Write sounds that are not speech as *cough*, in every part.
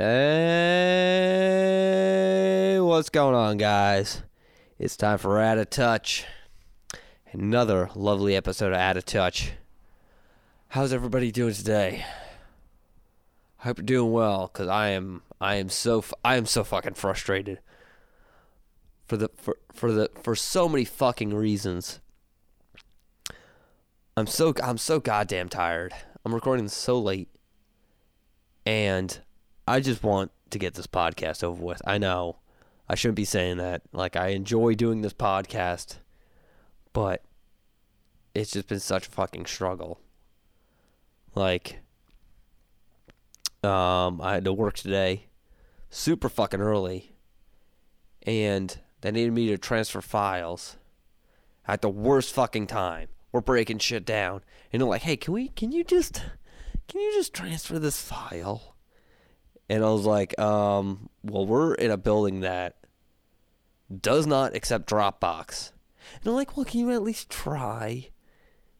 Hey, what's going on, guys? It's time for Out of Touch. Another lovely episode of Out of Touch. How's everybody doing today? I hope you're doing well, cause I am. I am so. I am so fucking frustrated. For the for for the for so many fucking reasons. I'm so I'm so goddamn tired. I'm recording so late. And I just want to get this podcast over with. I know I shouldn't be saying that. Like I enjoy doing this podcast, but it's just been such a fucking struggle. Like um I had to work today super fucking early and they needed me to transfer files at the worst fucking time. We're breaking shit down. And they're like, hey, can we can you just can you just transfer this file? And I was like, um, well, we're in a building that does not accept Dropbox. And I'm like, well, can you at least try?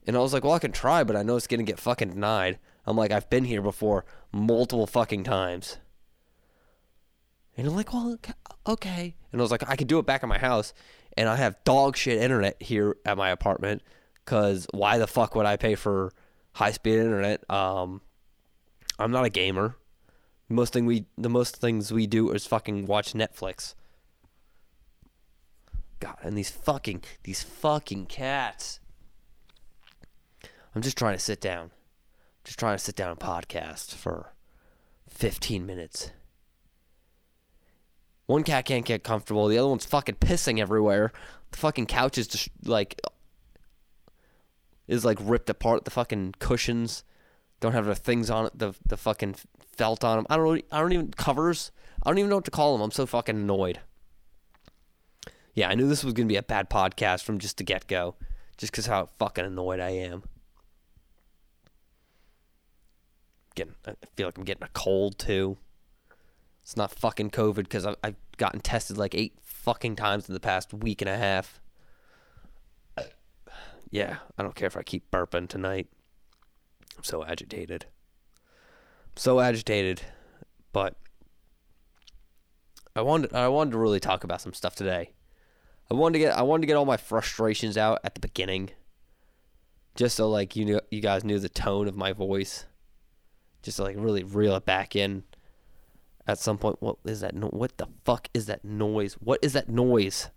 And I was like, well, I can try, but I know it's going to get fucking denied. I'm like, I've been here before multiple fucking times. And I'm like, well, okay-. And I was like, I can do it back at my house. And I have dog shit internet here at my apartment. Because why the fuck would I pay for high speed internet? Um, I'm not a gamer. Most thing we the most things we do is fucking watch Netflix. God, and these fucking these fucking cats. I'm just trying to sit down. Just trying to sit down and podcast for 15 minutes. One cat can't get comfortable. The other one's fucking pissing everywhere. The fucking couch is just like is like ripped apart. The fucking cushions don't have the things on it. The the fucking felt on them. I don't know. I don't even covers. I don't even know what to call them. I'm so fucking annoyed. Yeah, I knew this was gonna be a bad podcast from just the get go, just because how fucking annoyed I am. Getting, I feel like I'm getting a cold too. It's not fucking COVID because I've, I've gotten tested like eight fucking times in the past week and a half. Yeah, I don't care if I keep burping tonight. I'm so agitated. So agitated, but I wanted I wanted to really talk about some stuff today. I wanted to get I wanted to get all my frustrations out at the beginning, just so like you knew you guys knew the tone of my voice, just to like really reel it back in. At some point, what is that? No- what the fuck is that noise? What is that noise?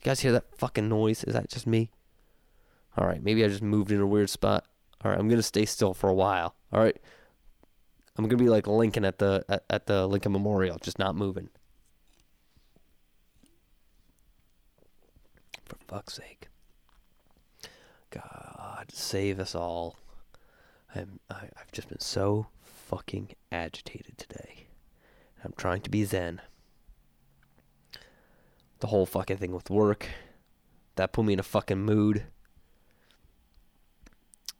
You guys hear that fucking noise? Is that just me? All right, maybe I just moved in a weird spot. All right, I'm gonna stay still for a while. All right, I'm gonna be like Lincoln at the at, at the Lincoln Memorial, just not moving. For fuck's sake, God save us all. I'm I, I've just been so fucking agitated today. I'm trying to be zen. The whole fucking thing with work, that put me in a fucking mood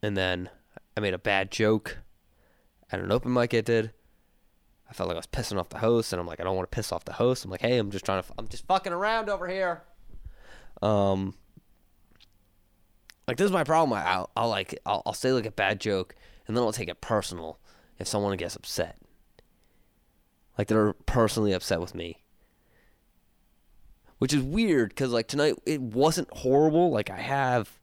and then I made a bad joke at an open mic I did. I felt like I was pissing off the host, and I'm like, I don't want to piss off the host. I'm like, hey, I'm just trying to, I'm just fucking around over here. Um, like this is my problem. I- I'll, I'll like, I'll, I'll say like a bad joke, and then I'll take it personal if someone gets upset. Like they're personally upset with me. Which is weird because like tonight it wasn't horrible. Like I have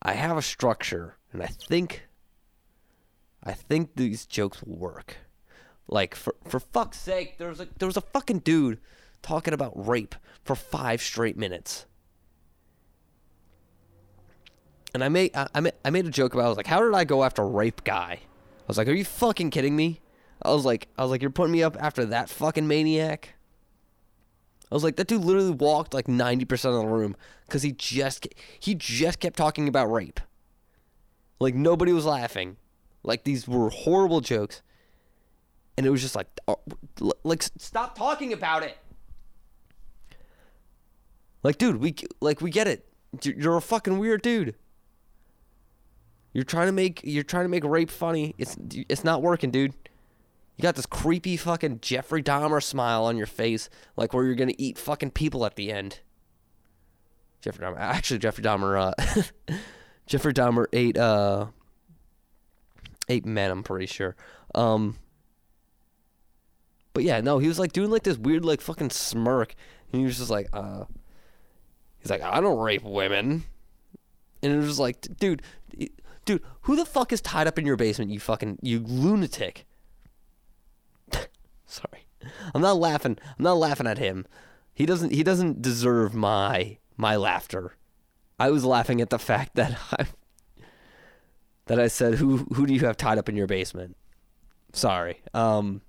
I have a structure, and I think, I think these jokes will work. Like for for fuck's sake, there was a there was a fucking dude talking about rape for five straight minutes, and I made I, I made I made a joke about. it. I was like, how did I go after rape guy? I was like, are you fucking kidding me? I was like, I was like, you're putting me up after that fucking maniac. I was like, that dude literally walked like ninety percent of the room because he just he just kept talking about rape. Like nobody was laughing, like these were horrible jokes, and it was just like, uh, like stop talking about it. Like, dude, we like we get it. You're a fucking weird dude. You're trying to make you're trying to make rape funny. It's it's not working, dude. You got this creepy fucking Jeffrey Dahmer smile on your face, like where you're gonna eat fucking people at the end. Jeffrey Dahmer, actually, Jeffrey Dahmer, uh, *laughs* Jeffrey Dahmer ate uh, ate men. I'm pretty sure. Um, But yeah, no, he was like doing like this weird like fucking smirk, and he was just like, uh, he's like, I don't rape women, and it was just like, dude, dude, who the fuck is tied up in your basement? You fucking you lunatic. *laughs* Sorry, I'm not laughing. I'm not laughing at him. He doesn't. He doesn't deserve my my laughter. I was laughing at the fact that *laughs* I that I said, "Who who do you have tied up in your basement?" Sorry. Um.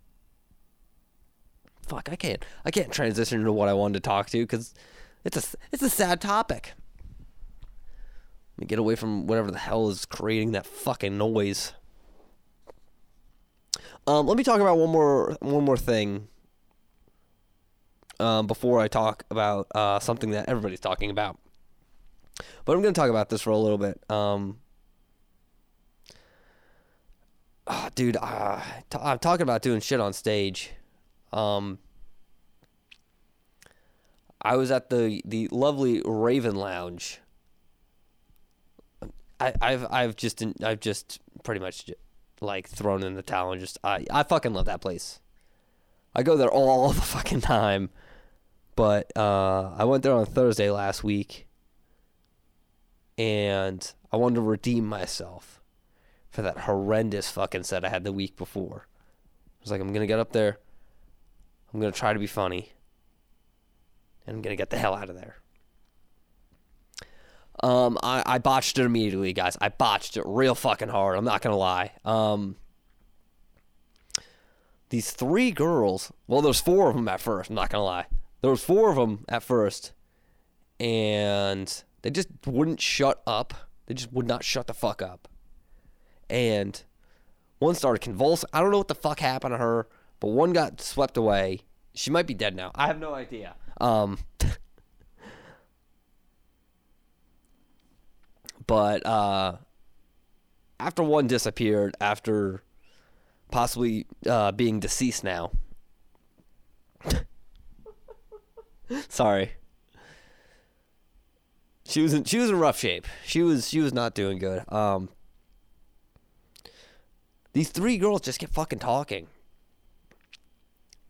Fuck, I can't. I can't transition into what I wanted to talk to because it's a it's a sad topic. Let me get away from whatever the hell is creating that fucking noise. Um, let me talk about one more one more thing. Um, before I talk about uh, something that everybody's talking about, but I'm going to talk about this for a little bit. Um, oh, dude, uh, t- I'm talking about doing shit on stage. Um, I was at the the lovely Raven Lounge. I, I've I've just I've just pretty much like thrown in the towel and just I I fucking love that place. I go there all *laughs* the fucking time. But uh, I went there on Thursday last week, and I wanted to redeem myself for that horrendous fucking set I had the week before. I was like, I'm gonna get up there. I'm gonna try to be funny, and I'm gonna get the hell out of there. Um, I, I botched it immediately, guys. I botched it real fucking hard. I'm not gonna lie. Um, these three girls. Well, there's four of them at first. I'm not gonna lie. There was four of them at first, and they just wouldn't shut up. They just would not shut the fuck up. And one started convulsing. I don't know what the fuck happened to her, but one got swept away. She might be dead now. I have no idea. Um, *laughs* but uh, after one disappeared, after possibly uh, being deceased now. *laughs* Sorry. She was in she was in rough shape. She was she was not doing good. Um These three girls just kept fucking talking.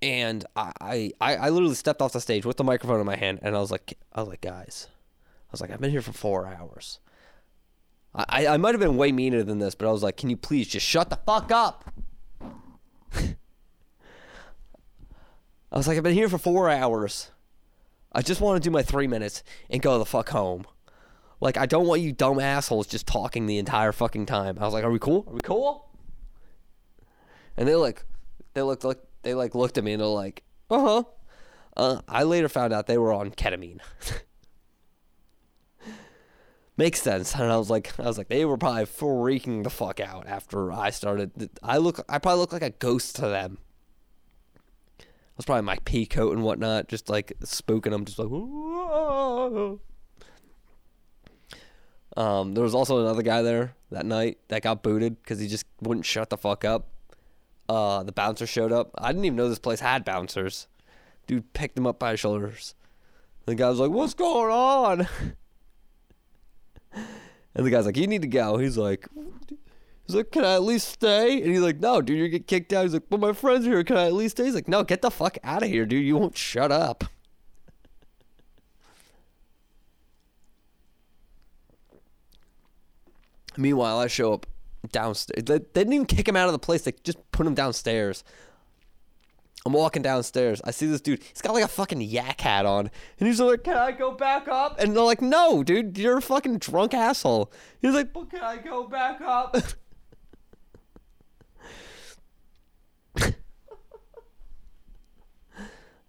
And I, I I literally stepped off the stage with the microphone in my hand and I was like I was like, guys. I was like, I've been here for four hours. I, I might have been way meaner than this, but I was like, can you please just shut the fuck up? *laughs* I was like, I've been here for four hours. I just want to do my three minutes and go the fuck home. Like, I don't want you dumb assholes just talking the entire fucking time. I was like, are we cool? Are we cool? And they like, they looked like, they like looked at me and they're like, uh-huh. Uh, I later found out they were on ketamine. *laughs* Makes sense. And I was like, I was like, they were probably freaking the fuck out after I started. I look, I probably look like a ghost to them was probably my pea coat and whatnot, just like spooking them, just like. Um, there was also another guy there that night that got booted because he just wouldn't shut the fuck up. Uh, the bouncer showed up. I didn't even know this place had bouncers. Dude picked him up by his shoulders. The guy was like, "What's going on?" *laughs* and the guy's like, "You need to go." He's like, He's like, can I at least stay? And he's like, no, dude, you get kicked out. He's like, well, my friends are here. Can I at least stay? He's like, no, get the fuck out of here, dude. You won't shut up. *laughs* Meanwhile, I show up downstairs. They, didn't even kick him out of the place. They just put him downstairs. I'm walking downstairs. I see this dude. He's got like a fucking yak hat on. And he's like, Can I go back up? And they're like, No, dude, you're a fucking drunk asshole. He's like, But can I go back up? *laughs*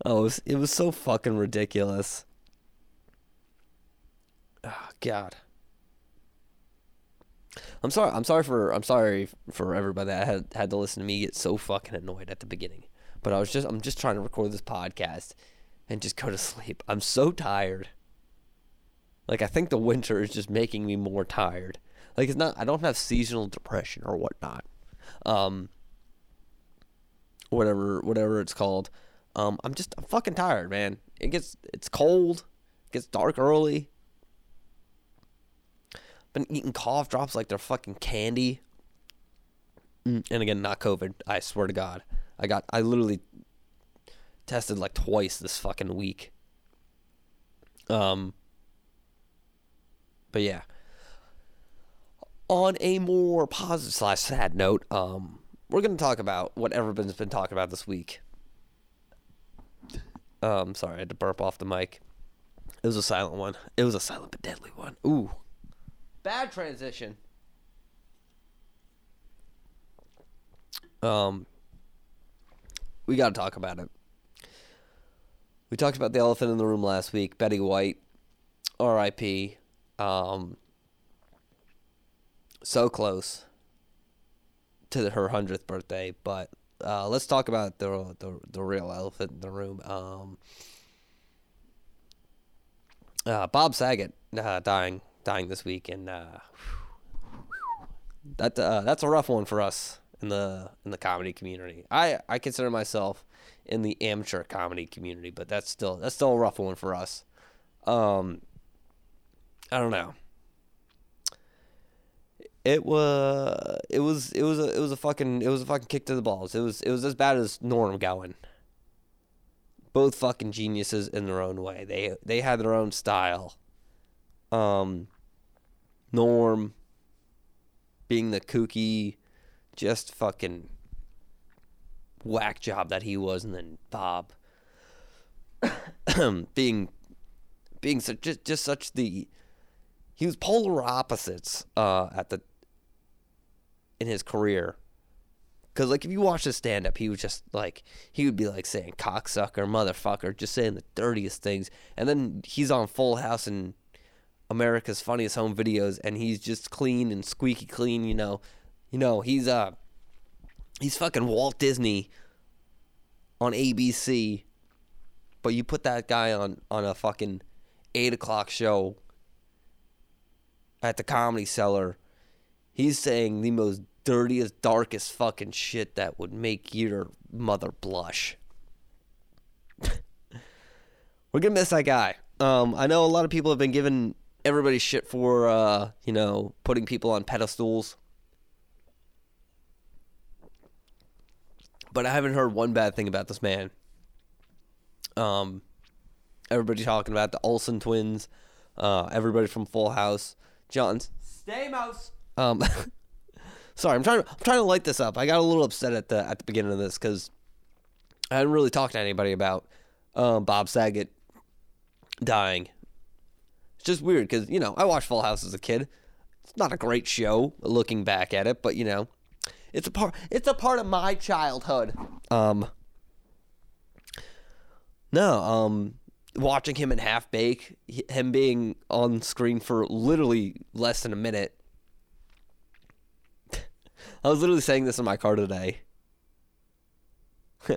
oh, it was, it was so fucking ridiculous. Oh, God. I'm sorry. I'm sorry for. I'm sorry for everybody that had had to listen to me get so fucking annoyed at the beginning. But I was just. I'm just trying to record this podcast and just go to *laughs* sleep. I'm so tired. Like I think the winter is just making me more tired. Like it's not. I don't have seasonal depression or whatnot. Um, whatever whatever it's called. Um, I'm just I'm fucking tired, man. It gets it's cold, it gets dark early. Been eating cough drops like they're fucking candy. Mm, and again, not COVID. I swear to God, I got I literally tested like twice this fucking week. Um, but yeah. On a more positive slash sad note, um, we're gonna talk about what everyone's been talking about this week. Um, sorry, I had to burp off the mic. It was a silent one. It was a silent but deadly one. Ooh, bad transition. Um, we got to talk about it. We talked about the elephant in the room last week. Betty White, R.I.P. Um, so close to her hundredth birthday, but uh, let's talk about the, the the real elephant in the room. Um, uh, Bob Saget uh, dying dying this week, and uh, *sighs* that uh, that's a rough one for us in the in the comedy community. I I consider myself in the amateur comedy community, but that's still that's still a rough one for us. Um, I don't know. It was it was it was a it was a fucking it was a fucking kick to the balls. It was it was as bad as Norm Gowan. Both fucking geniuses in their own way. They they had their own style. Um Norm being the kooky just fucking whack job that he was and then Bob *coughs* being being such just, just such the he was polar opposites uh, at the in his career. Cause like if you watch his stand up, he was just like he would be like saying cocksucker, motherfucker, just saying the dirtiest things. And then he's on Full House and America's Funniest Home Videos, and he's just clean and squeaky clean. You know, you know he's uh he's fucking Walt Disney on ABC. But you put that guy on on a fucking eight o'clock show at the Comedy Cellar, he's saying the most dirtiest, darkest fucking shit that would make your mother blush. *laughs* We're gonna miss that guy. Um, I know a lot of people have been giving everybody shit for, uh, you know, putting people on pedestals. But I haven't heard one bad thing about this man. Um, everybody talking about the Olsen twins, uh, everybody from Full House, John's Stamos. um, *laughs* sorry, I'm trying. To, I'm trying to light this up. I got a little upset at the at the beginning of this because I hadn't really talked to anybody about um, Bob Saget dying. Just weird because you know I watched Full House as a kid. It's not a great show looking back at it, but you know, it's a part. It's a part of my childhood. Um. No, um, watching him in Half Baked, him being on screen for literally less than a minute. *laughs* I was literally saying this in my car today. *laughs*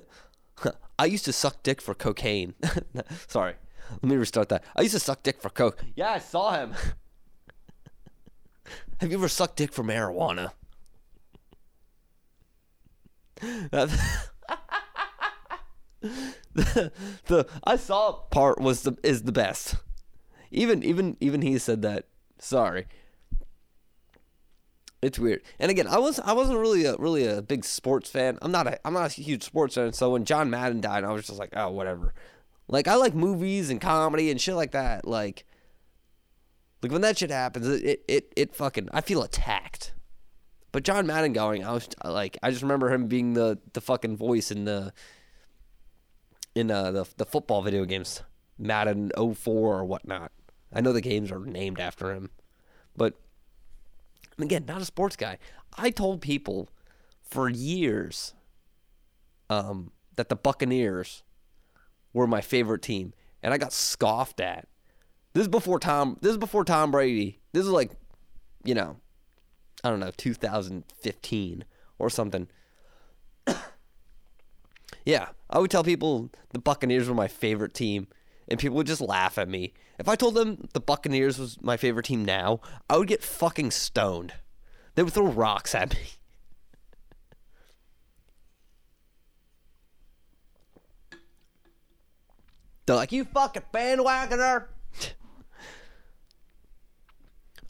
I used to suck dick for cocaine. *laughs* Sorry. Let me restart that. I used to suck dick for coke. Yeah, I saw him. *laughs* Have you ever sucked dick for marijuana? *laughs* the, the I saw part was the is the best. Even even even he said that. Sorry. It's weird. And again, I was I wasn't really a really a big sports fan. I'm not a I'm not a huge sports fan. So when John Madden died, I was just like, oh whatever. Like I like movies and comedy and shit like that. Like like when that shit happens, it it it fucking I feel attacked. But John Madden going, I was like I just remember him being the the fucking voice in the in uh, the the football video games, Madden 04 or whatnot. I know the games are named after him, but again, not a sports guy. I told people for years um, that the Buccaneers were my favorite team, and I got scoffed at. This is before Tom. This is before Tom Brady. This is like, you know, I don't know, 2015 or something. *coughs* yeah, I would tell people the Buccaneers were my favorite team, and people would just laugh at me. If I told them the Buccaneers was my favorite team now, I would get fucking stoned. They would throw rocks at me. They're like, you fucking bandwagoner. *laughs*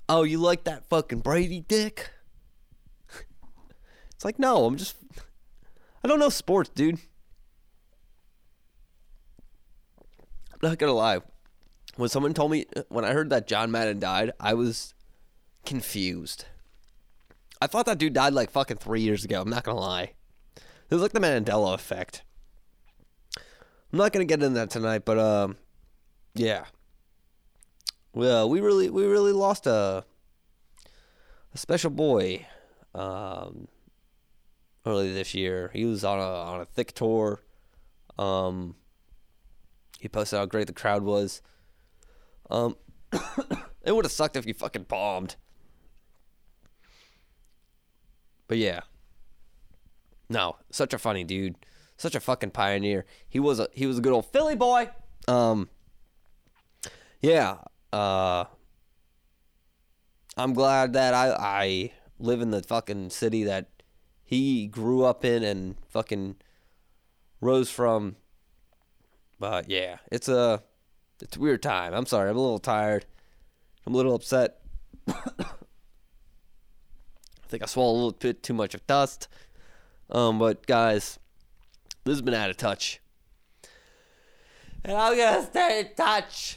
oh, you like that fucking Brady dick? *laughs* It's like, no, I'm just. *laughs* I don't know sports, dude. I'm not gonna lie. When someone told me uh, when I heard that John Madden died, I was confused. I thought that dude died like fucking three years ago. I'm not gonna lie. It was like the Mandela effect. I'm not gonna get into that tonight, but um, yeah. Well, we really we really lost a a special boy um, early this year. He was on a on a thick tour. Um, he posted how great the crowd was. Um, *coughs* it would have sucked if you fucking bombed. But yeah. No, such a funny dude. Such a fucking pioneer. He was a he was a good old Philly boy. Um Yeah. Uh I'm glad that I I live in the fucking city that he grew up in and fucking rose from. But yeah, it's a it's a weird time. I'm sorry. I'm a little tired. I'm a little upset. *coughs* I think I swallowed a little bit too much of dust. Um, but guys, this has been out of touch. And I'm gonna stay in touch.